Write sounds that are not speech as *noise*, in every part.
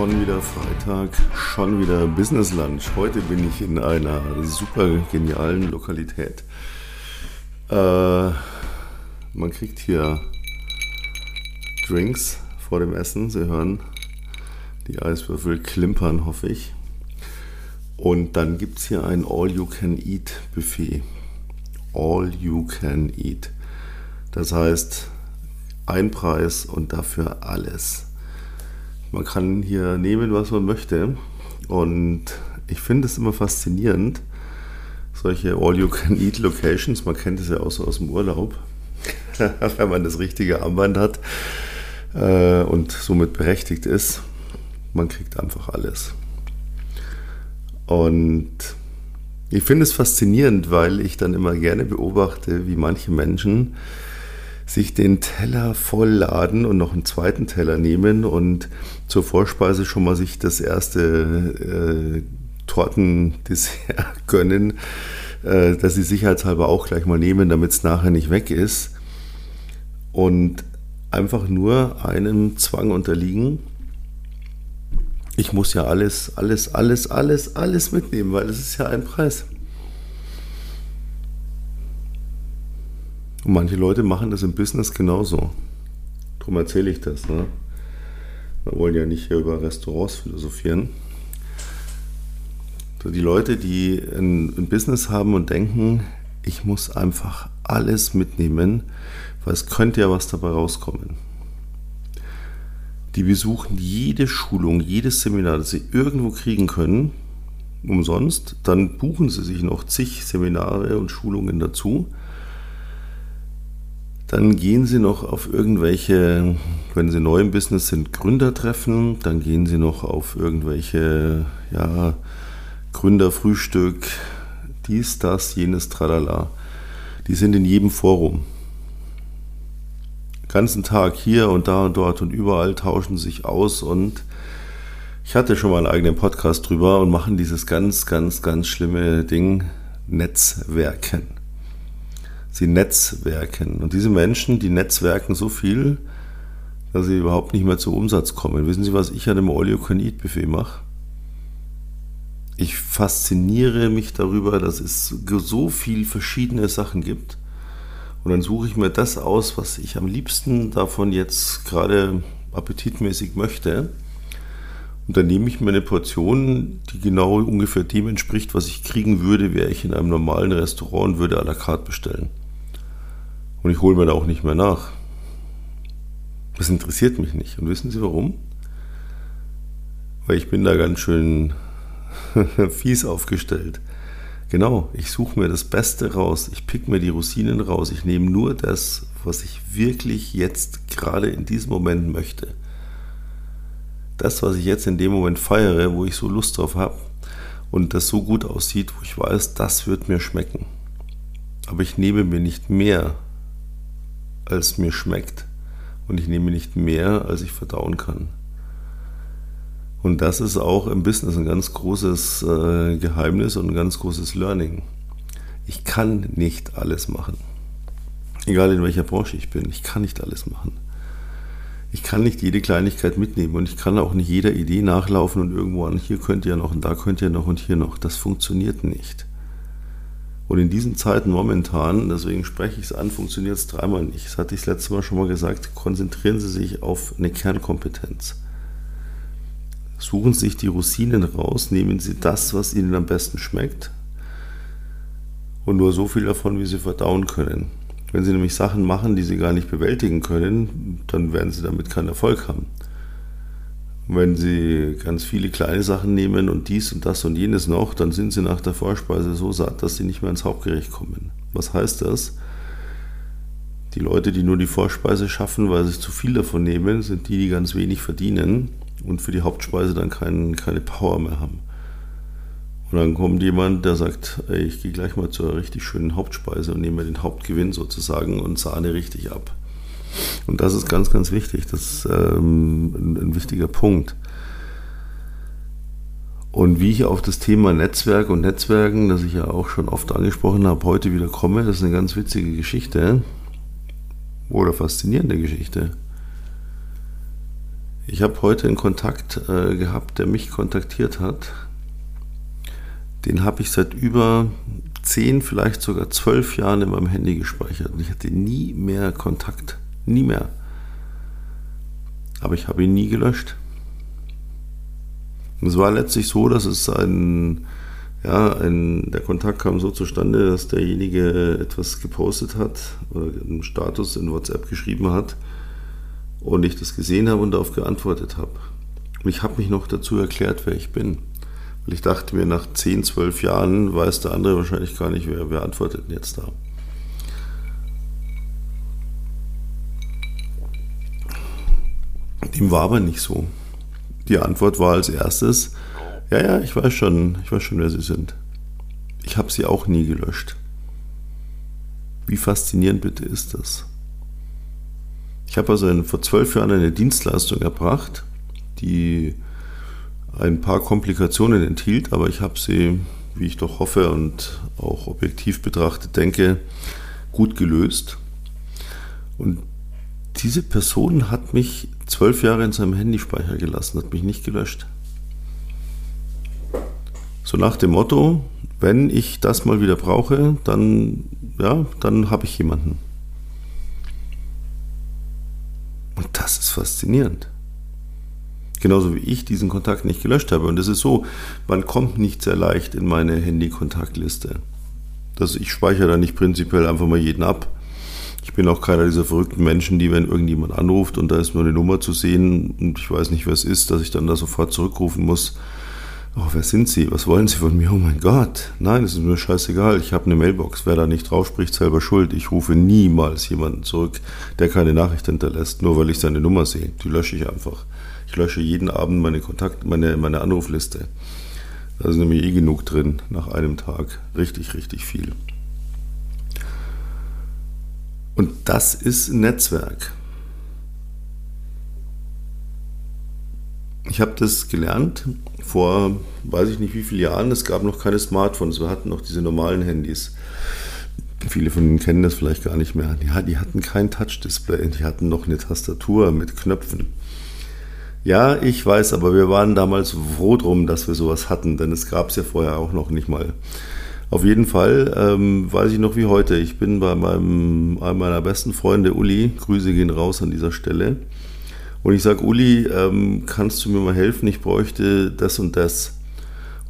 Schon wieder Freitag, schon wieder Business Lunch. Heute bin ich in einer super genialen Lokalität. Äh, man kriegt hier Drinks vor dem Essen. Sie hören die Eiswürfel klimpern, hoffe ich. Und dann gibt es hier ein All-You-Can-Eat-Buffet. All-You-Can-Eat. Das heißt, ein Preis und dafür alles. Man kann hier nehmen, was man möchte. Und ich finde es immer faszinierend, solche All-You-Can-Eat-Locations. Man kennt es ja auch so aus dem Urlaub, *laughs* wenn man das richtige Armband hat äh, und somit berechtigt ist. Man kriegt einfach alles. Und ich finde es faszinierend, weil ich dann immer gerne beobachte, wie manche Menschen sich den Teller vollladen und noch einen zweiten Teller nehmen und zur Vorspeise schon mal sich das erste äh, Tortendessert *laughs* gönnen, äh, dass sie sicherheitshalber auch gleich mal nehmen, damit es nachher nicht weg ist. Und einfach nur einem Zwang unterliegen. Ich muss ja alles, alles, alles, alles, alles mitnehmen, weil es ist ja ein Preis. Und manche Leute machen das im Business genauso. Darum erzähle ich das. Ne? Wir wollen ja nicht hier über Restaurants philosophieren. Die Leute, die ein, ein Business haben und denken, ich muss einfach alles mitnehmen, weil es könnte ja was dabei rauskommen. Die besuchen jede Schulung, jedes Seminar, das sie irgendwo kriegen können, umsonst. Dann buchen sie sich noch zig Seminare und Schulungen dazu dann gehen Sie noch auf irgendwelche, wenn Sie neu im Business sind, Gründertreffen. Dann gehen Sie noch auf irgendwelche, ja, Gründerfrühstück, dies, das, jenes, tralala. Die sind in jedem Forum. Den ganzen Tag hier und da und dort und überall tauschen sich aus und ich hatte schon mal einen eigenen Podcast drüber und machen dieses ganz, ganz, ganz schlimme Ding Netzwerken. Sie netzwerken. Und diese Menschen, die netzwerken so viel, dass sie überhaupt nicht mehr zu Umsatz kommen. Wissen Sie, was ich an dem All-You-Can-Eat-Buffet mache? Ich fasziniere mich darüber, dass es so viel verschiedene Sachen gibt. Und dann suche ich mir das aus, was ich am liebsten davon jetzt gerade appetitmäßig möchte. Und dann nehme ich mir eine Portion, die genau ungefähr dem entspricht, was ich kriegen würde, wäre ich in einem normalen Restaurant und würde à la carte bestellen. Und ich hole mir da auch nicht mehr nach. Das interessiert mich nicht. Und wissen Sie warum? Weil ich bin da ganz schön *laughs* fies aufgestellt. Genau, ich suche mir das Beste raus. Ich pick mir die Rosinen raus. Ich nehme nur das, was ich wirklich jetzt gerade in diesem Moment möchte. Das, was ich jetzt in dem Moment feiere, wo ich so Lust drauf habe und das so gut aussieht, wo ich weiß, das wird mir schmecken. Aber ich nehme mir nicht mehr als mir schmeckt. Und ich nehme nicht mehr, als ich verdauen kann. Und das ist auch im Business ein ganz großes äh, Geheimnis und ein ganz großes Learning. Ich kann nicht alles machen. Egal in welcher Branche ich bin, ich kann nicht alles machen. Ich kann nicht jede Kleinigkeit mitnehmen und ich kann auch nicht jeder Idee nachlaufen und irgendwo an, hier könnt ihr noch und da könnt ihr noch und hier noch. Das funktioniert nicht. Und in diesen Zeiten momentan, deswegen spreche ich es an, funktioniert es dreimal nicht. Das hatte ich das letzte Mal schon mal gesagt, konzentrieren Sie sich auf eine Kernkompetenz. Suchen Sie sich die Rosinen raus, nehmen Sie das, was Ihnen am besten schmeckt und nur so viel davon, wie Sie verdauen können. Wenn Sie nämlich Sachen machen, die Sie gar nicht bewältigen können, dann werden Sie damit keinen Erfolg haben wenn Sie ganz viele kleine Sachen nehmen und dies und das und jenes noch, dann sind Sie nach der Vorspeise so satt, dass Sie nicht mehr ins Hauptgericht kommen. Was heißt das? Die Leute, die nur die Vorspeise schaffen, weil sie zu viel davon nehmen, sind die, die ganz wenig verdienen und für die Hauptspeise dann kein, keine Power mehr haben. Und dann kommt jemand, der sagt, ey, ich gehe gleich mal zur richtig schönen Hauptspeise und nehme den Hauptgewinn sozusagen und sahne richtig ab. Und das ist ganz, ganz wichtig. Das ist ähm, ein, ein wichtiger Punkt. Und wie ich auf das Thema Netzwerk und Netzwerken, das ich ja auch schon oft angesprochen habe, heute wieder komme, das ist eine ganz witzige Geschichte oder faszinierende Geschichte. Ich habe heute einen Kontakt äh, gehabt, der mich kontaktiert hat. Den habe ich seit über zehn, vielleicht sogar zwölf Jahren in meinem Handy gespeichert. Und ich hatte nie mehr Kontakt. Nie mehr. Aber ich habe ihn nie gelöscht. Es war letztlich so, dass es ein, ja, ein, der Kontakt kam so zustande, dass derjenige etwas gepostet hat oder einen Status in WhatsApp geschrieben hat und ich das gesehen habe und darauf geantwortet habe. Und ich habe mich noch dazu erklärt, wer ich bin. Weil ich dachte mir, nach 10, 12 Jahren weiß der andere wahrscheinlich gar nicht, wer, wer antwortet jetzt da. Dem war aber nicht so. Die Antwort war als erstes, ja, ja, ich weiß schon, ich weiß schon, wer Sie sind. Ich habe Sie auch nie gelöscht. Wie faszinierend bitte ist das? Ich habe also vor zwölf Jahren eine Dienstleistung erbracht, die ein paar Komplikationen enthielt, aber ich habe sie, wie ich doch hoffe und auch objektiv betrachtet denke, gut gelöst. Und diese Person hat mich zwölf Jahre in seinem Handyspeicher gelassen, hat mich nicht gelöscht. So nach dem Motto, wenn ich das mal wieder brauche, dann, ja, dann habe ich jemanden. Und das ist faszinierend. Genauso wie ich diesen Kontakt nicht gelöscht habe. Und es ist so, man kommt nicht sehr leicht in meine Handy-Kontaktliste. ich speichere da nicht prinzipiell einfach mal jeden ab. Ich bin auch keiner dieser verrückten Menschen, die, wenn irgendjemand anruft und da ist nur eine Nummer zu sehen und ich weiß nicht, wer es ist, dass ich dann da sofort zurückrufen muss. Oh, wer sind Sie? Was wollen Sie von mir? Oh mein Gott. Nein, es ist mir scheißegal. Ich habe eine Mailbox. Wer da nicht drauf spricht, selber schuld. Ich rufe niemals jemanden zurück, der keine Nachricht hinterlässt, nur weil ich seine Nummer sehe. Die lösche ich einfach. Ich lösche jeden Abend meine Kontakt, meine, meine Anrufliste. Da ist nämlich eh genug drin nach einem Tag. Richtig, richtig viel. Und das ist ein Netzwerk. Ich habe das gelernt vor, weiß ich nicht wie vielen Jahren. Es gab noch keine Smartphones. Wir hatten noch diese normalen Handys. Viele von Ihnen kennen das vielleicht gar nicht mehr. Ja, die hatten kein Touch-Display. Die hatten noch eine Tastatur mit Knöpfen. Ja, ich weiß, aber wir waren damals froh drum, dass wir sowas hatten, denn es gab es ja vorher auch noch nicht mal. Auf jeden Fall ähm, weiß ich noch wie heute. Ich bin bei meinem, einem meiner besten Freunde Uli. Grüße gehen raus an dieser Stelle. Und ich sage, Uli, ähm, kannst du mir mal helfen? Ich bräuchte das und das.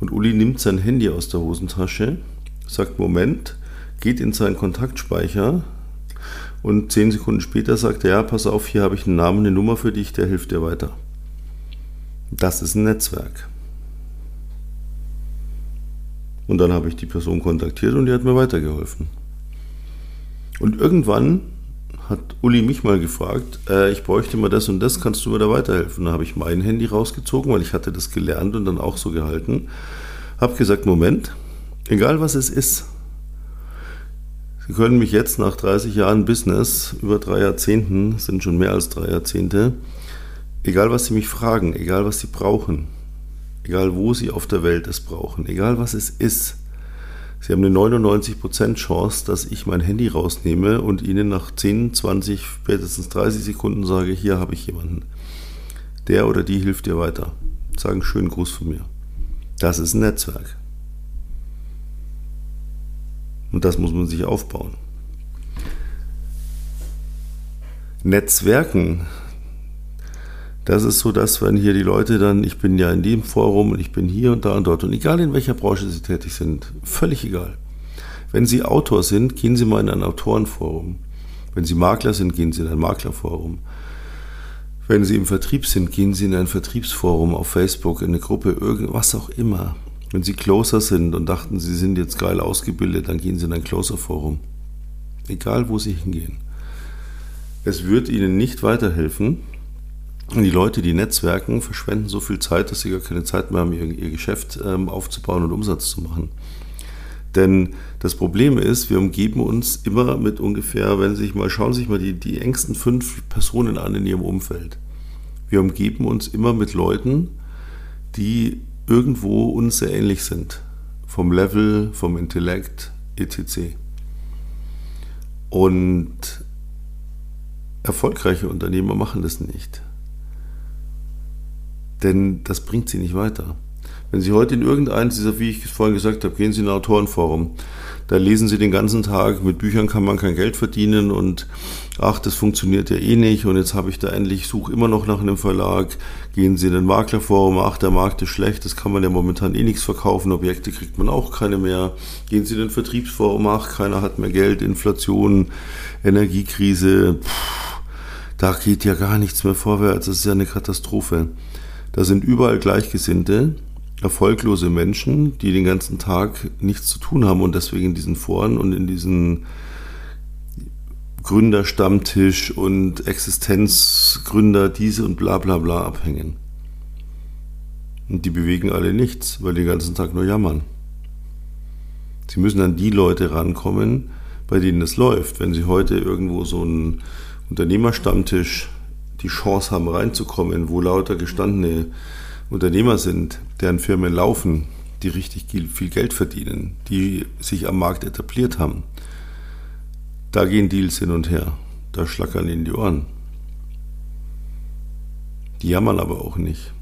Und Uli nimmt sein Handy aus der Hosentasche, sagt Moment, geht in seinen Kontaktspeicher und zehn Sekunden später sagt er, ja, pass auf, hier habe ich einen Namen, eine Nummer für dich, der hilft dir weiter. Das ist ein Netzwerk. Und dann habe ich die Person kontaktiert und die hat mir weitergeholfen. Und irgendwann hat Uli mich mal gefragt, äh, ich bräuchte mal das und das, kannst du mir da weiterhelfen? Dann habe ich mein Handy rausgezogen, weil ich hatte das gelernt und dann auch so gehalten. Habe gesagt, Moment, egal was es ist, Sie können mich jetzt nach 30 Jahren Business, über drei Jahrzehnten, sind schon mehr als drei Jahrzehnte, egal was Sie mich fragen, egal was Sie brauchen, egal wo Sie auf der Welt es brauchen, egal was es ist, Sie haben eine 99% Chance, dass ich mein Handy rausnehme und Ihnen nach 10, 20, spätestens 30 Sekunden sage, hier habe ich jemanden. Der oder die hilft dir weiter. Sagen schönen Gruß von mir. Das ist ein Netzwerk. Und das muss man sich aufbauen. Netzwerken das ist so, dass wenn hier die Leute dann, ich bin ja in dem Forum und ich bin hier und da und dort und egal in welcher Branche sie tätig sind, völlig egal. Wenn Sie Autor sind, gehen Sie mal in ein Autorenforum. Wenn Sie Makler sind, gehen Sie in ein Maklerforum. Wenn Sie im Vertrieb sind, gehen Sie in ein Vertriebsforum auf Facebook, in eine Gruppe, irgendwas auch immer. Wenn Sie Closer sind und dachten, Sie sind jetzt geil ausgebildet, dann gehen Sie in ein Closer-Forum. Egal, wo Sie hingehen. Es wird Ihnen nicht weiterhelfen, und die Leute, die netzwerken, verschwenden so viel Zeit, dass sie gar keine Zeit mehr haben, ihr, ihr Geschäft ähm, aufzubauen und Umsatz zu machen. Denn das Problem ist, wir umgeben uns immer mit ungefähr, wenn Sie sich mal schauen, sich mal die, die engsten fünf Personen an in Ihrem Umfeld. Wir umgeben uns immer mit Leuten, die irgendwo uns sehr ähnlich sind. Vom Level, vom Intellekt, etc. Und erfolgreiche Unternehmer machen das nicht. Denn das bringt sie nicht weiter. Wenn Sie heute in irgendeines dieser, wie ich es vorhin gesagt habe, gehen Sie in ein Autorenforum, da lesen Sie den ganzen Tag, mit Büchern kann man kein Geld verdienen und ach, das funktioniert ja eh nicht und jetzt habe ich da endlich, suche immer noch nach einem Verlag, gehen Sie in ein Maklerforum, ach, der Markt ist schlecht, das kann man ja momentan eh nichts verkaufen, Objekte kriegt man auch keine mehr. Gehen Sie in ein Vertriebsforum, ach, keiner hat mehr Geld, Inflation, Energiekrise, pff, da geht ja gar nichts mehr vorwärts, das ist ja eine Katastrophe. Da sind überall Gleichgesinnte, erfolglose Menschen, die den ganzen Tag nichts zu tun haben und deswegen in diesen Foren und in diesen Gründerstammtisch und Existenzgründer diese und bla bla bla abhängen. Und die bewegen alle nichts, weil die den ganzen Tag nur jammern. Sie müssen an die Leute rankommen, bei denen es läuft. Wenn sie heute irgendwo so einen Unternehmerstammtisch die Chance haben reinzukommen, wo lauter gestandene Unternehmer sind, deren Firmen laufen, die richtig viel Geld verdienen, die sich am Markt etabliert haben, da gehen Deals hin und her, da schlackern ihnen die Ohren. Die jammern aber auch nicht,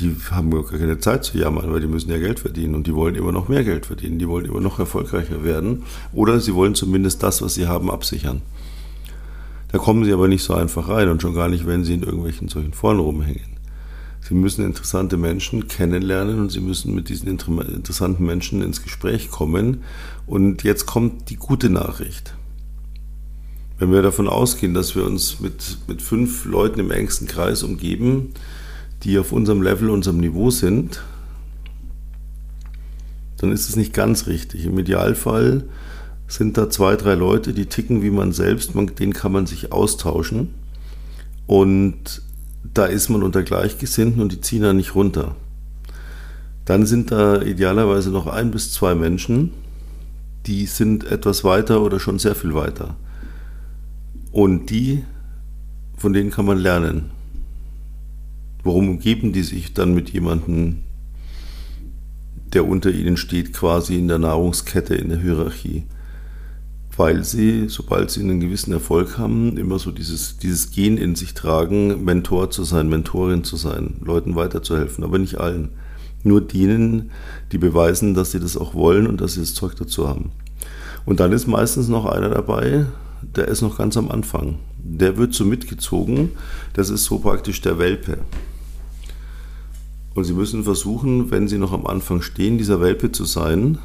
die haben gar keine Zeit zu jammern, weil die müssen ja Geld verdienen und die wollen immer noch mehr Geld verdienen, die wollen immer noch erfolgreicher werden oder sie wollen zumindest das, was sie haben, absichern. Kommen sie aber nicht so einfach rein und schon gar nicht, wenn sie in irgendwelchen solchen Foren rumhängen. Sie müssen interessante Menschen kennenlernen und Sie müssen mit diesen interessanten Menschen ins Gespräch kommen. Und jetzt kommt die gute Nachricht. Wenn wir davon ausgehen, dass wir uns mit, mit fünf Leuten im engsten Kreis umgeben, die auf unserem Level, unserem Niveau sind, dann ist es nicht ganz richtig. Im Idealfall sind da zwei, drei Leute, die ticken wie man selbst, man, denen kann man sich austauschen. Und da ist man unter Gleichgesinnten und die ziehen da nicht runter. Dann sind da idealerweise noch ein bis zwei Menschen, die sind etwas weiter oder schon sehr viel weiter. Und die, von denen kann man lernen. Warum umgeben die sich dann mit jemandem, der unter ihnen steht, quasi in der Nahrungskette, in der Hierarchie? Weil sie, sobald sie einen gewissen Erfolg haben, immer so dieses, dieses Gen in sich tragen, Mentor zu sein, Mentorin zu sein, Leuten weiterzuhelfen, aber nicht allen. Nur denen, die beweisen, dass sie das auch wollen und dass sie das Zeug dazu haben. Und dann ist meistens noch einer dabei, der ist noch ganz am Anfang. Der wird so mitgezogen, das ist so praktisch der Welpe. Und sie müssen versuchen, wenn sie noch am Anfang stehen, dieser Welpe zu sein,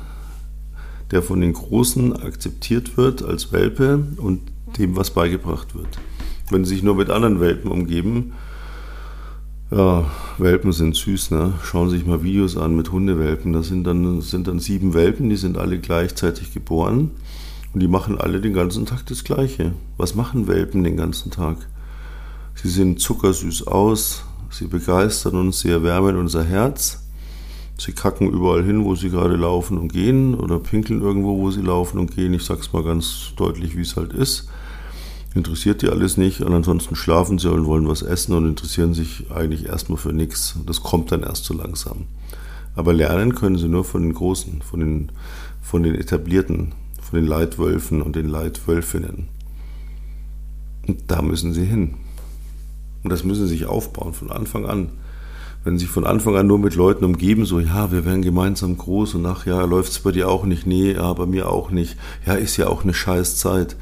der von den Großen akzeptiert wird als Welpe und dem was beigebracht wird. Wenn sie sich nur mit anderen Welpen umgeben, ja, Welpen sind süß, ne? Schauen Sie sich mal Videos an mit Hundewelpen. Das sind dann, sind dann sieben Welpen, die sind alle gleichzeitig geboren und die machen alle den ganzen Tag das Gleiche. Was machen Welpen den ganzen Tag? Sie sehen zuckersüß aus, sie begeistern uns, sie erwärmen unser Herz Sie kacken überall hin, wo sie gerade laufen und gehen oder pinkeln irgendwo, wo sie laufen und gehen. Ich sag's mal ganz deutlich, wie es halt ist. Interessiert die alles nicht und ansonsten schlafen sie und wollen was essen und interessieren sich eigentlich erstmal für nichts. Das kommt dann erst so langsam. Aber lernen können sie nur von den Großen, von den, von den Etablierten, von den Leitwölfen und den Leitwölfinnen. Und da müssen sie hin. Und das müssen sie sich aufbauen von Anfang an wenn sie von Anfang an nur mit Leuten umgeben, so, ja, wir werden gemeinsam groß und ach ja, läuft's bei dir auch nicht, nee, ja, bei mir auch nicht, ja, ist ja auch eine scheiß Zeit.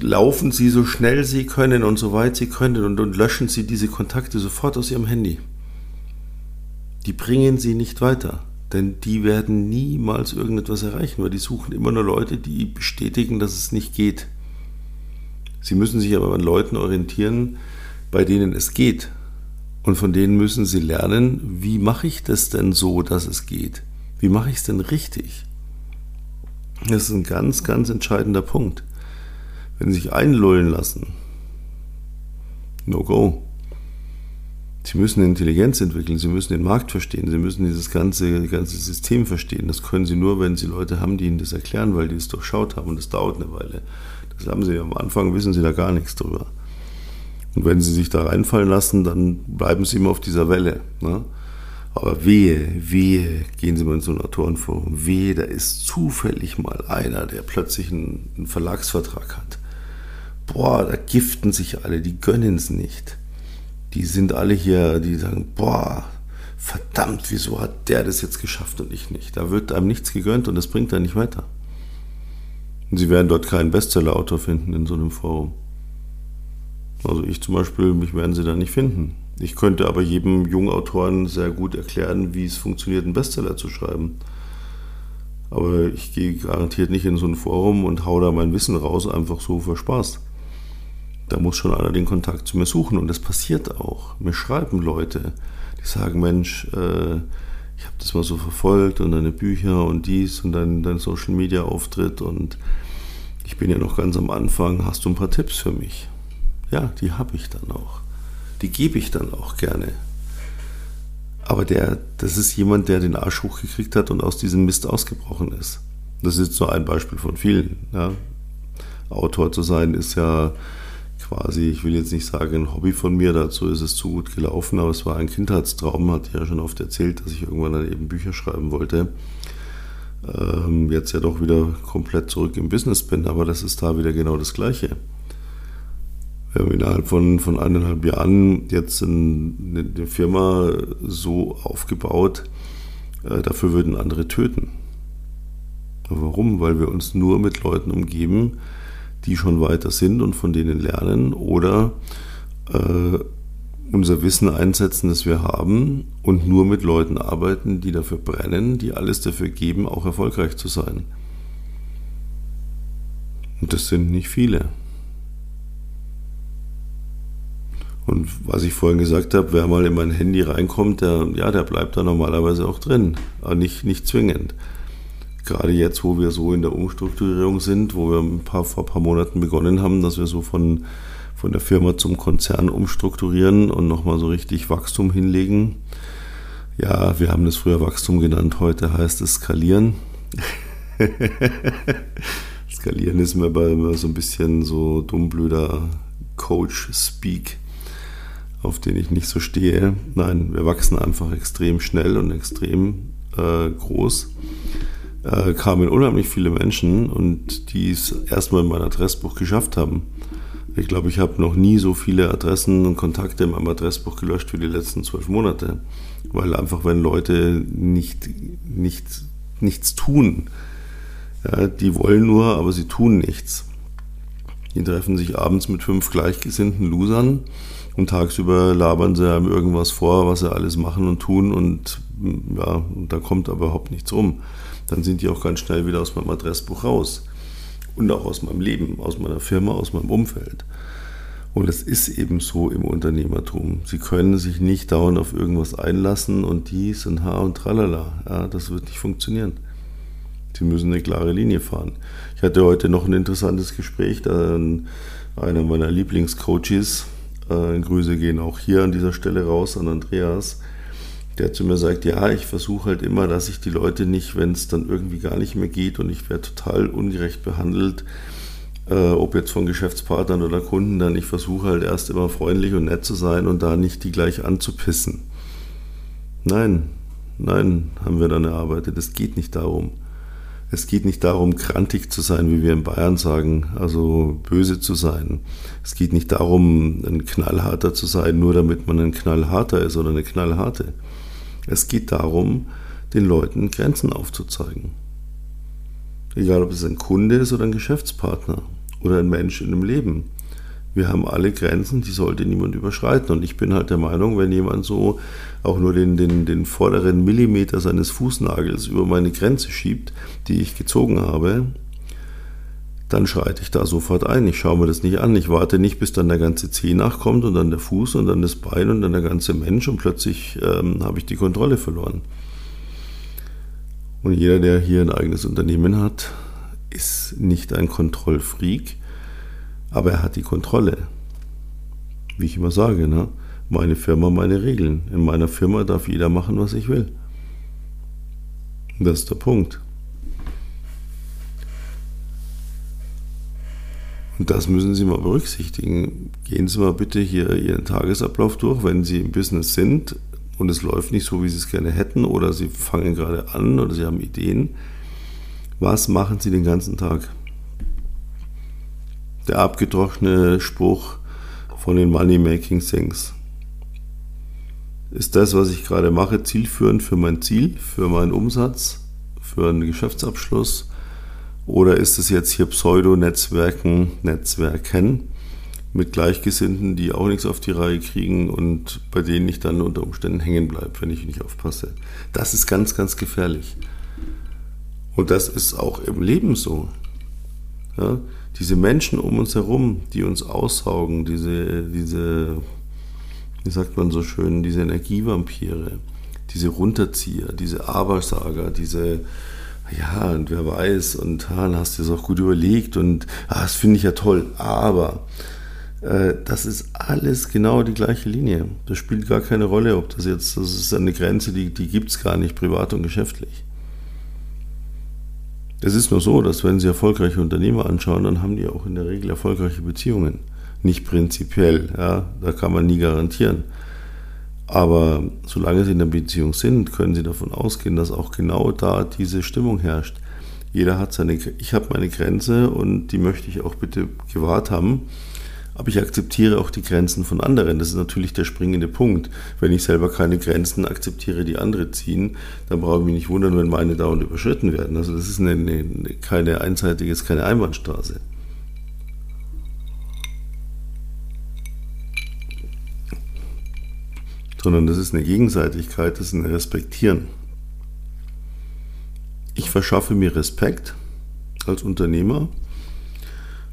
Laufen Sie so schnell Sie können und so weit Sie können und, und löschen Sie diese Kontakte sofort aus Ihrem Handy. Die bringen Sie nicht weiter, denn die werden niemals irgendetwas erreichen, weil die suchen immer nur Leute, die bestätigen, dass es nicht geht. Sie müssen sich aber an Leuten orientieren, bei denen es geht und von denen müssen sie lernen, wie mache ich das denn so, dass es geht? Wie mache ich es denn richtig? Das ist ein ganz, ganz entscheidender Punkt. Wenn sie sich einlullen lassen, no go. Sie müssen Intelligenz entwickeln, sie müssen den Markt verstehen, sie müssen dieses ganze, ganze System verstehen. Das können sie nur, wenn sie Leute haben, die ihnen das erklären, weil die es durchschaut haben und das dauert eine Weile. Das haben sie am Anfang, wissen sie da gar nichts drüber. Und wenn sie sich da reinfallen lassen, dann bleiben sie immer auf dieser Welle. Ne? Aber wehe, wehe, gehen Sie mal in so ein Autorenforum, wehe, da ist zufällig mal einer, der plötzlich einen, Verlagsvertrag hat. Boah, da giften sich alle, die gönnen es nicht. die sind alle hier, die sagen, boah, verdammt, wieso hat der das jetzt geschafft und ich nicht? Da wird einem nichts gegönnt und das bringt einen nicht weiter. Und Sie werden dort keinen Bestseller-Autor finden in so einem Forum. Also ich zum Beispiel, mich werden Sie da nicht finden. Ich könnte aber jedem jungen Autoren sehr gut erklären, wie es funktioniert, einen Bestseller zu schreiben. Aber ich gehe garantiert nicht in so ein Forum und hau da mein Wissen raus, einfach so für Spaß. Da muss schon einer den Kontakt zu mir suchen und das passiert auch. Mir schreiben Leute, die sagen, Mensch, äh, ich habe das mal so verfolgt und deine Bücher und dies und dein, dein Social Media Auftritt und ich bin ja noch ganz am Anfang, hast du ein paar Tipps für mich? Ja, die habe ich dann auch. Die gebe ich dann auch gerne. Aber der, das ist jemand, der den Arsch hochgekriegt hat und aus diesem Mist ausgebrochen ist. Das ist nur ein Beispiel von vielen. Ja. Autor zu sein ist ja quasi, ich will jetzt nicht sagen ein Hobby von mir, dazu ist es zu gut gelaufen, aber es war ein Kindheitstraum, ich ja schon oft erzählt, dass ich irgendwann dann eben Bücher schreiben wollte. Ähm, jetzt ja doch wieder komplett zurück im Business bin, aber das ist da wieder genau das Gleiche. Wir haben innerhalb von, von eineinhalb Jahren jetzt eine, Firma so aufgebaut, äh, dafür würden andere töten. Warum? Weil wir uns nur mit Leuten umgeben, die schon weiter sind und von denen lernen oder äh, unser Wissen einsetzen, das wir haben und nur mit Leuten arbeiten, die dafür brennen, die alles dafür geben, auch erfolgreich zu sein. Und das sind nicht viele. Und was ich vorhin gesagt habe, wer mal in mein Handy reinkommt, der, ja, der bleibt da normalerweise auch drin, aber nicht, nicht zwingend. Gerade jetzt, wo wir so in der Umstrukturierung sind, wo wir ein paar, vor ein paar Monaten begonnen haben, dass wir so von, von der Firma zum Konzern umstrukturieren und nochmal so richtig Wachstum hinlegen. Ja, wir haben das früher Wachstum genannt, heute heißt es Skalieren. *laughs* Skalieren ist mir aber immer so ein bisschen so dummblöder Coach-Speak auf den ich nicht so stehe. Nein, wir wachsen einfach extrem schnell und extrem äh, groß. Äh, kamen unheimlich viele Menschen und die es erstmal in mein Adressbuch geschafft haben. Ich glaube, ich habe noch nie so viele Adressen und Kontakte in meinem Adressbuch gelöscht wie die letzten zwölf Monate. Weil einfach, wenn Leute nicht, nicht, nichts tun, ja, die wollen nur, aber sie tun nichts. Die treffen sich abends mit fünf gleichgesinnten Losern und tagsüber labern sie einem irgendwas vor, was sie alles machen und tun und ja, da kommt aber überhaupt nichts rum. Dann sind die auch ganz schnell wieder aus meinem Adressbuch raus. Und auch aus meinem Leben, aus meiner Firma, aus meinem Umfeld. Und es ist eben so im Unternehmertum. Sie können sich nicht dauernd auf irgendwas einlassen und dies und ha und tralala. Ja, das wird nicht funktionieren. Sie müssen eine klare Linie fahren. Ich hatte heute noch ein interessantes Gespräch, da einer meiner Lieblingscoaches, äh, Grüße gehen auch hier an dieser Stelle raus an Andreas, der zu mir sagt, ja, ich versuche halt immer, dass ich die Leute nicht, wenn es dann irgendwie gar nicht mehr geht und ich werde total ungerecht behandelt, äh, ob jetzt von Geschäftspartnern oder Kunden, dann ich versuche halt erst immer freundlich und nett zu sein und da nicht die gleich anzupissen. Nein, nein, haben wir dann erarbeitet. Es geht nicht darum. Es geht nicht darum, krantig zu sein, wie wir in Bayern sagen, also böse zu sein. Es geht nicht darum, ein Knallharter zu sein, nur damit man ein Knallharter ist oder eine Knallharte. Es geht darum, den Leuten Grenzen aufzuzeigen. Egal, ob es ein Kunde ist oder ein Geschäftspartner oder ein Mensch in einem Leben wir haben alle Grenzen, die sollte niemand überschreiten. Und ich bin halt der Meinung, wenn jemand so auch nur den, den, den vorderen Millimeter seines Fußnagels über meine Grenze schiebt, die ich gezogen habe, dann schreite ich da sofort ein. Ich schaue mir das nicht an. Ich warte nicht, bis dann der ganze Zeh nachkommt und dann der Fuß und dann das Bein und dann der ganze Mensch und plötzlich ähm, habe ich die Kontrolle verloren. Und jeder, der hier ein eigenes Unternehmen hat, ist nicht ein Kontrollfreak, aber er hat die Kontrolle. Wie ich immer sage, ne? meine Firma, meine Regeln. In meiner Firma darf jeder machen, was ich will. Das ist der Punkt. Und das müssen Sie mal berücksichtigen. Gehen Sie mal bitte hier Ihren Tagesablauf durch, wenn Sie im Business sind und es läuft nicht so, wie Sie es gerne hätten oder Sie fangen gerade an oder Sie haben Ideen. Was machen Sie den ganzen Tag? Der abgedroschene Spruch von den Money Making Things. Ist das, was ich gerade mache, zielführend für mein Ziel, für meinen Umsatz, für einen Geschäftsabschluss? Oder ist es jetzt hier Pseudo-Netzwerken, Netzwerken mit Gleichgesinnten, die auch nichts auf die Reihe kriegen und bei denen ich dann unter Umständen hängen bleibe, wenn ich nicht aufpasse? Das ist ganz, ganz gefährlich. Und das ist auch im Leben so. Ja? Diese Menschen um uns herum, die uns aussaugen, diese, diese, wie sagt man so schön, diese Energievampire, diese Runterzieher, diese Abersager, diese ja, und wer weiß, und ah, dann hast du es auch gut überlegt und ah, das finde ich ja toll. Aber äh, das ist alles genau die gleiche Linie. Das spielt gar keine Rolle, ob das jetzt, das ist eine Grenze, die, die gibt es gar nicht, privat und geschäftlich. Es ist nur so, dass wenn Sie erfolgreiche Unternehmer anschauen, dann haben die auch in der Regel erfolgreiche Beziehungen. Nicht prinzipiell, ja, da kann man nie garantieren. Aber solange sie in der Beziehung sind, können sie davon ausgehen, dass auch genau da diese Stimmung herrscht. Jeder hat seine, ich habe meine Grenze und die möchte ich auch bitte gewahrt haben. Aber ich akzeptiere auch die Grenzen von anderen. Das ist natürlich der springende Punkt. Wenn ich selber keine Grenzen akzeptiere, die andere ziehen, dann brauche ich mich nicht wundern, wenn meine dauernd überschritten werden. Also das ist eine, eine, keine einseitige, keine Einbahnstraße. sondern das ist eine Gegenseitigkeit, das ist ein Respektieren. Ich verschaffe mir Respekt als Unternehmer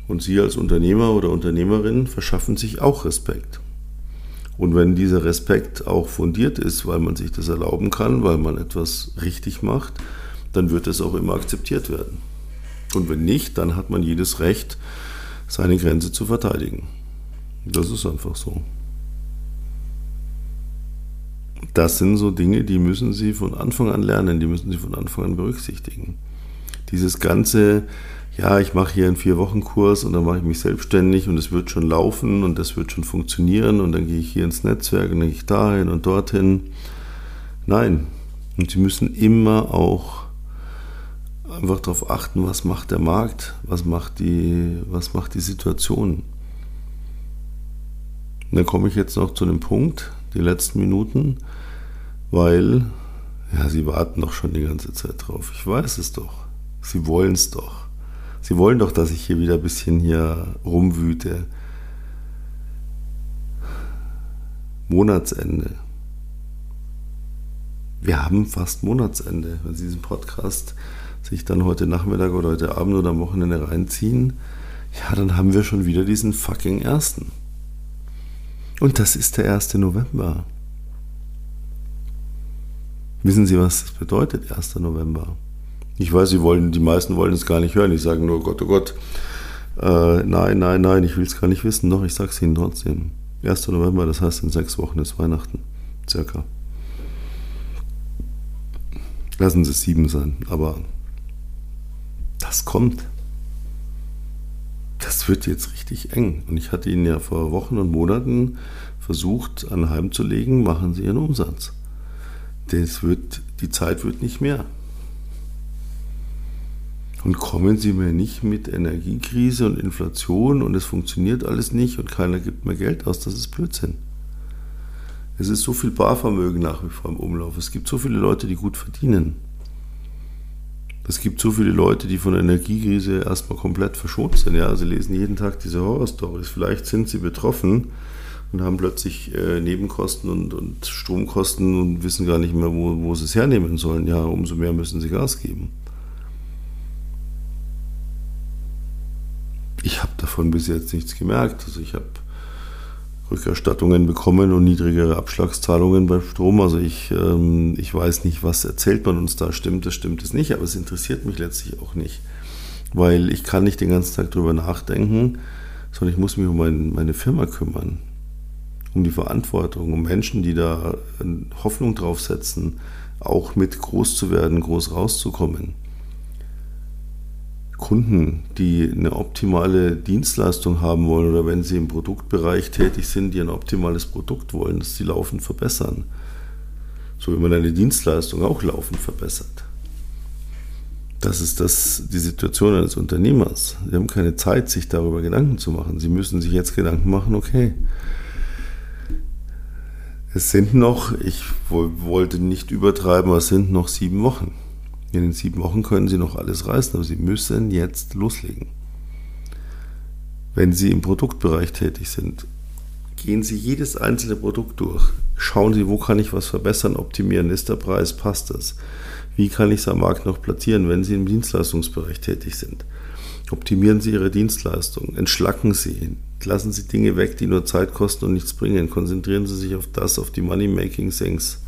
und Sie als Unternehmer oder Unternehmerin verschaffen sich auch Respekt. Und wenn dieser Respekt auch fundiert ist, weil man sich das erlauben kann, weil man etwas richtig macht, dann wird es auch immer akzeptiert werden. Und wenn nicht, dann hat man jedes Recht, seine Grenze zu verteidigen. Das ist einfach so das sind so Dinge, die müssen Sie von Anfang an lernen, die müssen Sie von Anfang an berücksichtigen. Dieses ganze, ja, ich mache hier einen Vier-Wochen-Kurs und dann mache ich mich selbstständig und es wird schon laufen und das wird schon funktionieren und dann gehe ich hier ins Netzwerk und dann gehe ich dahin und dorthin. Nein. Und Sie müssen immer auch einfach darauf achten, was macht der Markt, was macht die, was macht die Situation. Und dann komme ich jetzt noch zu dem Punkt, die letzten Minuten, weil, ja, sie warten doch schon die ganze Zeit drauf. Ich weiß es doch. Sie wollen es doch. Sie wollen doch, dass ich hier wieder ein bisschen hier rumwüte. Monatsende. Wir haben fast Monatsende. Wenn Sie diesen Podcast sich dann heute Nachmittag oder heute Abend oder am Wochenende reinziehen, ja, dann haben wir schon wieder diesen fucking ersten. Und das ist der 1. November. Wissen Sie, was das bedeutet, 1. November? Ich weiß, Sie wollen, die meisten wollen es gar nicht hören. Die sagen nur, Gott, oh Gott. Äh, nein, nein, nein, ich will es gar nicht wissen. Doch, ich sage es Ihnen trotzdem. 1. November, das heißt, in sechs Wochen ist Weihnachten. Circa. Lassen Sie es sieben sein, aber das kommt das wird jetzt richtig eng. Und ich hatte Ihnen ja vor Wochen und Monaten versucht, anheimzulegen, machen Sie Ihren Umsatz. Das wird, die Zeit wird nicht mehr. Und kommen Sie mir nicht mit Energiekrise und Inflation und es funktioniert alles nicht und keiner gibt mehr Geld aus, das ist Blödsinn. Es ist so viel Barvermögen nach wie vor im Umlauf. Es gibt so viele Leute, die gut verdienen. Es gibt so viele Leute, die von der Energiekrise erstmal komplett verschont sind. Ja, sie lesen jeden Tag diese Horrorstories. Vielleicht sind sie betroffen und haben plötzlich äh, Nebenkosten und, und, Stromkosten und wissen gar nicht mehr, wo, wo sie es hernehmen sollen. Ja, umso mehr müssen sie Gas geben. Ich habe davon bis jetzt nichts gemerkt. Also ich habe Rückerstattungen bekommen und niedrigere Abschlagszahlungen beim Strom. Also ich, ähm, ich weiß nicht, was erzählt man uns da, stimmt das, stimmt es nicht, aber es interessiert mich letztlich auch nicht, weil ich kann nicht den ganzen Tag drüber nachdenken, sondern ich muss mich um mein, meine Firma kümmern, um die Verantwortung, um Menschen, die da Hoffnung draufsetzen, auch mit groß zu werden, groß rauszukommen. Kunden, die eine optimale Dienstleistung haben wollen oder wenn sie im Produktbereich tätig sind, die ein optimales Produkt wollen, dass sie laufend verbessern. So wie man eine Dienstleistung auch laufend verbessert. Das ist das, die Situation eines Unternehmers. Sie haben keine Zeit, sich darüber Gedanken zu machen. Sie müssen sich jetzt Gedanken machen, okay, Es sind noch, ich wollte nicht übertreiben, es sind noch sieben Wochen. In den sieben Wochen können Sie noch alles reißen, aber Sie müssen jetzt loslegen. Wenn Sie im Produktbereich tätig sind, gehen Sie jedes einzelne Produkt durch. Schauen Sie, wo kann ich was verbessern, optimieren. Ist der Preis, passt das? Wie kann ich es am Markt noch platzieren, wenn Sie im Dienstleistungsbereich tätig sind? Optimieren Sie Ihre Dienstleistung, entschlacken Sie, lassen Sie Dinge weg, die nur Zeit kosten und nichts bringen. Konzentrieren Sie sich auf das, auf die Money-Making-Things.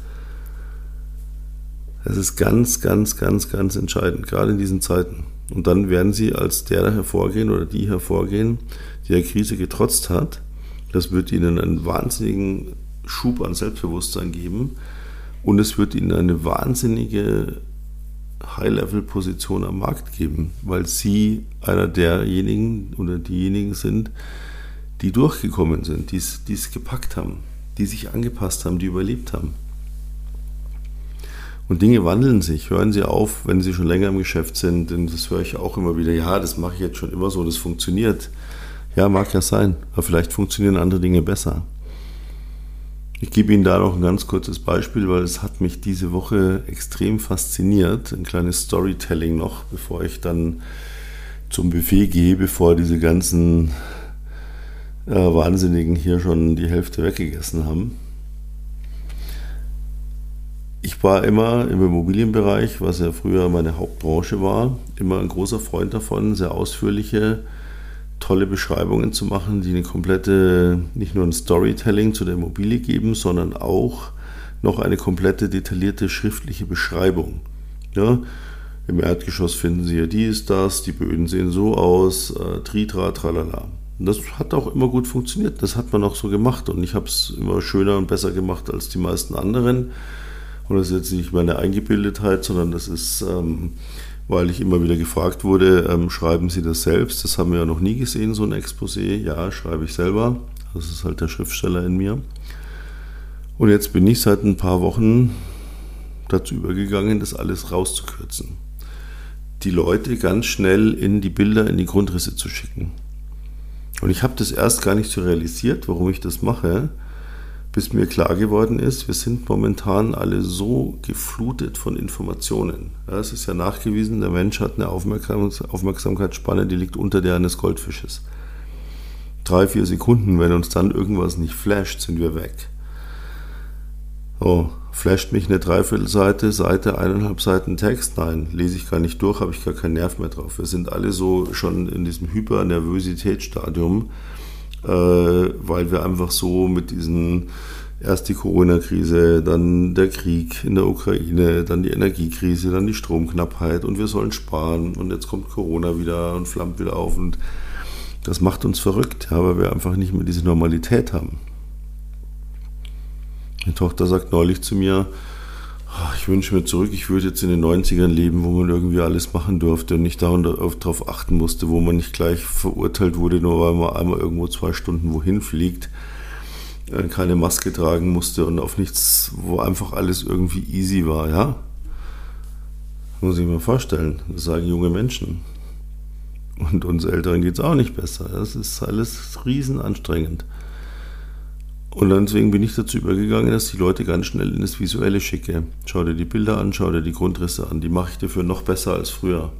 Das ist ganz, ganz, ganz, ganz entscheidend, gerade in diesen Zeiten. Und dann werden Sie als der hervorgehen oder die hervorgehen, die der Krise getrotzt hat. Das wird Ihnen einen wahnsinnigen Schub an Selbstbewusstsein geben und es wird Ihnen eine wahnsinnige High-Level-Position am Markt geben, weil Sie einer derjenigen oder diejenigen sind, die durchgekommen sind, die es gepackt haben, die sich angepasst haben, die überlebt haben. Und Dinge wandeln sich. Hören Sie auf, wenn Sie schon länger im Geschäft sind, denn das höre ich auch immer wieder. Ja, das mache ich jetzt schon immer so, das funktioniert. Ja, mag ja sein, aber vielleicht funktionieren andere Dinge besser. Ich gebe Ihnen da noch ein ganz kurzes Beispiel, weil es hat mich diese Woche extrem fasziniert. Ein kleines Storytelling noch, bevor ich dann zum Buffet gehe, bevor diese ganzen äh, Wahnsinnigen hier schon die Hälfte weggegessen haben. Ich war immer im Immobilienbereich, was ja früher meine Hauptbranche war, immer ein großer Freund davon, sehr ausführliche, tolle Beschreibungen zu machen, die eine komplette, nicht nur ein Storytelling zu der Immobilie geben, sondern auch noch eine komplette detaillierte schriftliche Beschreibung. Ja, Im Erdgeschoss finden Sie ja dies, das, die Böden sehen so aus, äh, tritra, tralala. Und das hat auch immer gut funktioniert. Das hat man auch so gemacht. Und ich habe es immer schöner und besser gemacht als die meisten anderen. Und das ist jetzt nicht meine Eingebildetheit, sondern das ist, ähm, weil ich immer wieder gefragt wurde, ähm, schreiben Sie das selbst? Das haben wir ja noch nie gesehen, so ein Exposé. Ja, schreibe ich selber. Das ist halt der Schriftsteller in mir. Und jetzt bin ich seit ein paar Wochen dazu übergegangen, das alles rauszukürzen. Die Leute ganz schnell in die Bilder, in die Grundrisse zu schicken. Und ich habe das erst gar nicht so realisiert, warum ich das mache bis mir klar geworden ist, wir sind momentan alle so geflutet von Informationen. Ja, es ist ja nachgewiesen, der Mensch hat eine Aufmerksamkeitsspanne, die liegt unter der eines Goldfisches. Drei, vier Sekunden, wenn uns dann irgendwas nicht flasht, sind wir weg. Oh, flasht mich eine Dreiviertelseite, Seite, eineinhalb Seiten Text? Nein, lese ich gar nicht durch, habe ich gar keinen Nerv mehr drauf. Wir sind alle so schon in diesem Hypernervositätsstadium äh, weil wir einfach so mit diesen erst die Corona-Krise, dann der Krieg in der Ukraine, dann die Energiekrise, dann die Stromknappheit und wir sollen sparen und jetzt kommt Corona wieder und flammt wieder auf und das macht uns verrückt, ja, weil wir einfach nicht mehr diese Normalität haben. Meine Tochter sagt neulich zu mir, ich wünsche mir zurück, ich würde jetzt in den 90ern leben, wo man irgendwie alles machen durfte und nicht darauf achten musste, wo man nicht gleich verurteilt wurde, nur weil man einmal irgendwo zwei Stunden wohin fliegt, äh, keine Maske tragen musste und auf nichts, wo einfach alles irgendwie easy war, ja? Muss ich mir vorstellen, das sagen junge Menschen. Und uns Älteren geht es auch nicht besser. Das ist alles riesen anstrengend. Und deswegen bin ich dazu übergegangen, dass die Leute ganz schnell in das Visuelle schicke. Schau dir die Bilder an, schau dir die Grundrisse an. Die mache ich dafür noch besser als früher.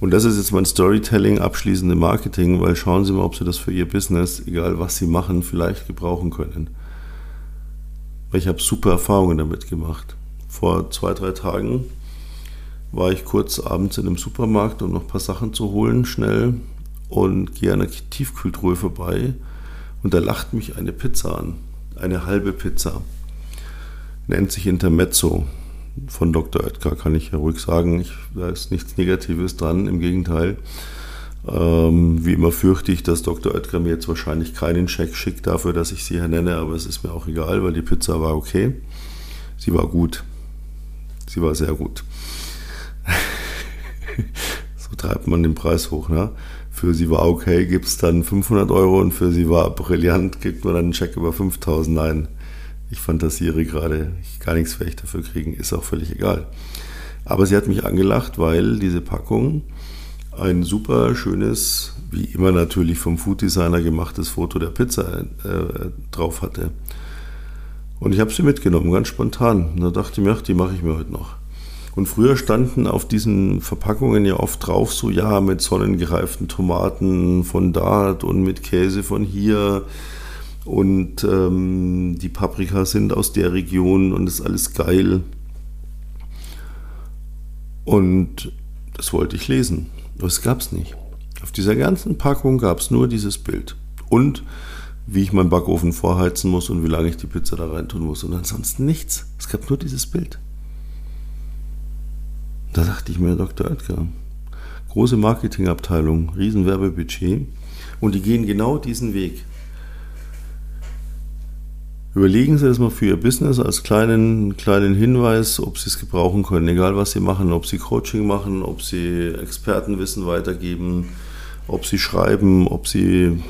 Und das ist jetzt mein Storytelling abschließende Marketing, weil schauen Sie mal, ob Sie das für Ihr Business, egal was Sie machen, vielleicht gebrauchen können. Ich habe super Erfahrungen damit gemacht. Vor zwei, drei Tagen war ich kurz abends in einem Supermarkt, um noch ein paar Sachen zu holen, schnell, und gehe an der Tiefkühltruhe vorbei und da lacht mich eine Pizza an, eine halbe Pizza. Nennt sich Intermezzo von Dr. Oetker, kann ich ja ruhig sagen. Ich, da ist nichts Negatives dran, im Gegenteil. Ähm, wie immer fürchte ich, dass Dr. Oetker mir jetzt wahrscheinlich keinen Scheck schickt dafür, dass ich sie hier nenne, aber es ist mir auch egal, weil die Pizza war okay. Sie war gut. Sie war sehr gut. *laughs* so treibt man den Preis hoch, ne? für sie war okay, gibt es dann 500 Euro und für sie war brillant, gibt man dann einen Scheck über 5000. Nein, ich fantasiere gerade, ich gar nichts fähig dafür kriegen, ist auch völlig egal. Aber sie hat mich angelacht, weil diese Packung ein super schönes, wie immer natürlich vom Food Designer gemachtes Foto der Pizza äh, drauf hatte. Und ich habe sie mitgenommen, ganz spontan. Da dachte ich mir, ach, die mache ich mir heute noch. Und früher standen auf diesen Verpackungen ja oft drauf, so ja, mit sonnengereiften Tomaten von dort und mit Käse von hier. Und ähm, die Paprika sind aus der Region und ist alles geil. Und das wollte ich lesen. Aber es gab es nicht. Auf dieser ganzen Packung gab es nur dieses Bild. Und wie ich meinen Backofen vorheizen muss und wie lange ich die Pizza da reintun muss. Und ansonsten nichts. Es gab nur dieses Bild. Da dachte ich mir, Dr. Oetker, große Marketingabteilung, Riesenwerbebudget und die gehen genau diesen Weg. Überlegen Sie das mal für Ihr Business als kleinen, kleinen Hinweis, ob Sie es gebrauchen können, egal was Sie machen, ob Sie Coaching machen, ob Sie Expertenwissen weitergeben, ob Sie schreiben, ob Sie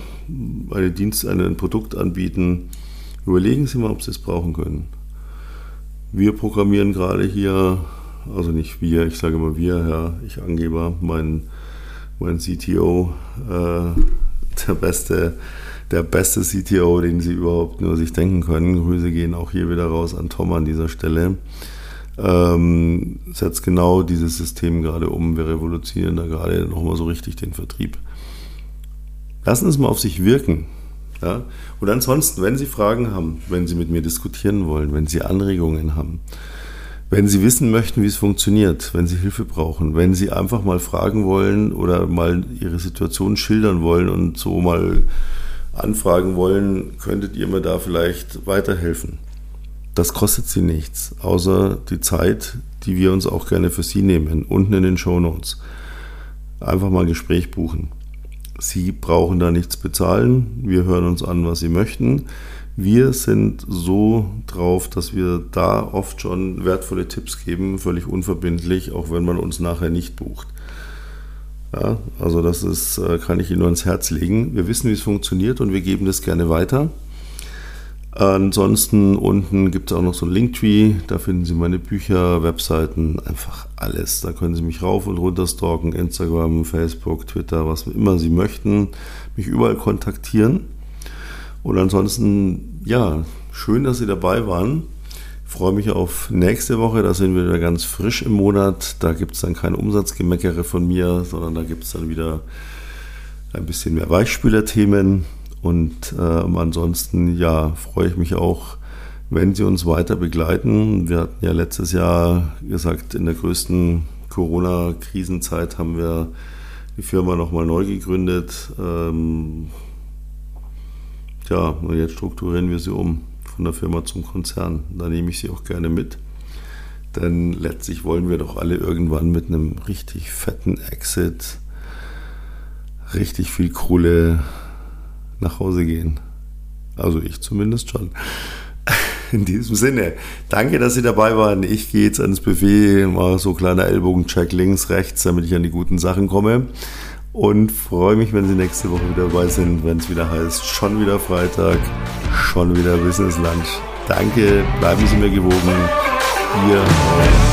eine Dienst, ein Produkt anbieten. Überlegen Sie mal, ob Sie es brauchen können. Wir programmieren gerade hier also nicht wir, ich sage immer wir, ja, ich Angeber, mein, mein CTO, äh, der beste, der beste CTO, den Sie überhaupt nur sich denken können. Grüße gehen auch hier wieder raus an Tom an dieser Stelle. Ähm, setzt genau dieses System gerade um. Wir revolutionieren da gerade nochmal so richtig den Vertrieb. Lassen Sie es mal auf sich wirken. Ja? Und ansonsten, wenn Sie Fragen haben, wenn Sie mit mir diskutieren wollen, wenn Sie Anregungen haben, wenn Sie wissen möchten, wie es funktioniert, wenn Sie Hilfe brauchen, wenn Sie einfach mal fragen wollen oder mal Ihre Situation schildern wollen und so mal anfragen wollen, könntet ihr mir da vielleicht weiterhelfen? Das kostet Sie nichts, außer die Zeit, die wir uns auch gerne für Sie nehmen, unten in den Show Notes. Einfach mal ein Gespräch buchen. Sie brauchen da nichts bezahlen. Wir hören uns an, was Sie möchten. Wir sind so drauf, dass wir da oft schon wertvolle Tipps geben, völlig unverbindlich, auch wenn man uns nachher nicht bucht. Ja, also das ist, äh, kann ich Ihnen nur ans Herz legen. Wir wissen, wie es funktioniert und wir geben das gerne weiter. Ansonsten unten gibt es auch noch so ein Linktree, da finden Sie meine Bücher, Webseiten, einfach alles. Da können Sie mich rauf und runter stalken, Instagram, Facebook, Twitter, was immer Sie möchten, mich überall kontaktieren. Und ansonsten, ja, schön, dass Sie dabei waren. Ich freue mich auf nächste Woche. Da sind wir wieder ganz frisch im Monat. Da gibt es dann kein Umsatzgemeckere von mir, sondern da gibt es dann wieder ein bisschen mehr Weichspülerthemen. Und äh, ansonsten, ja, freue ich mich auch, wenn Sie uns weiter begleiten. Wir hatten ja letztes Jahr gesagt, in der größten Corona-Krisenzeit haben wir die Firma nochmal neu gegründet. Ähm, ja, und jetzt strukturieren wir sie um von der Firma zum Konzern. Da nehme ich sie auch gerne mit. Denn letztlich wollen wir doch alle irgendwann mit einem richtig fetten Exit richtig viel Kohle nach Hause gehen. Also ich zumindest schon. *laughs* In diesem Sinne, danke, dass Sie dabei waren. Ich gehe jetzt ans Buffet, mal so kleiner Ellbogencheck links, rechts, damit ich an die guten Sachen komme und freue mich, wenn Sie nächste Woche wieder dabei sind, wenn es wieder heißt, schon wieder Freitag, schon wieder Business Lunch. Danke, bleiben Sie mir gewogen. Ihr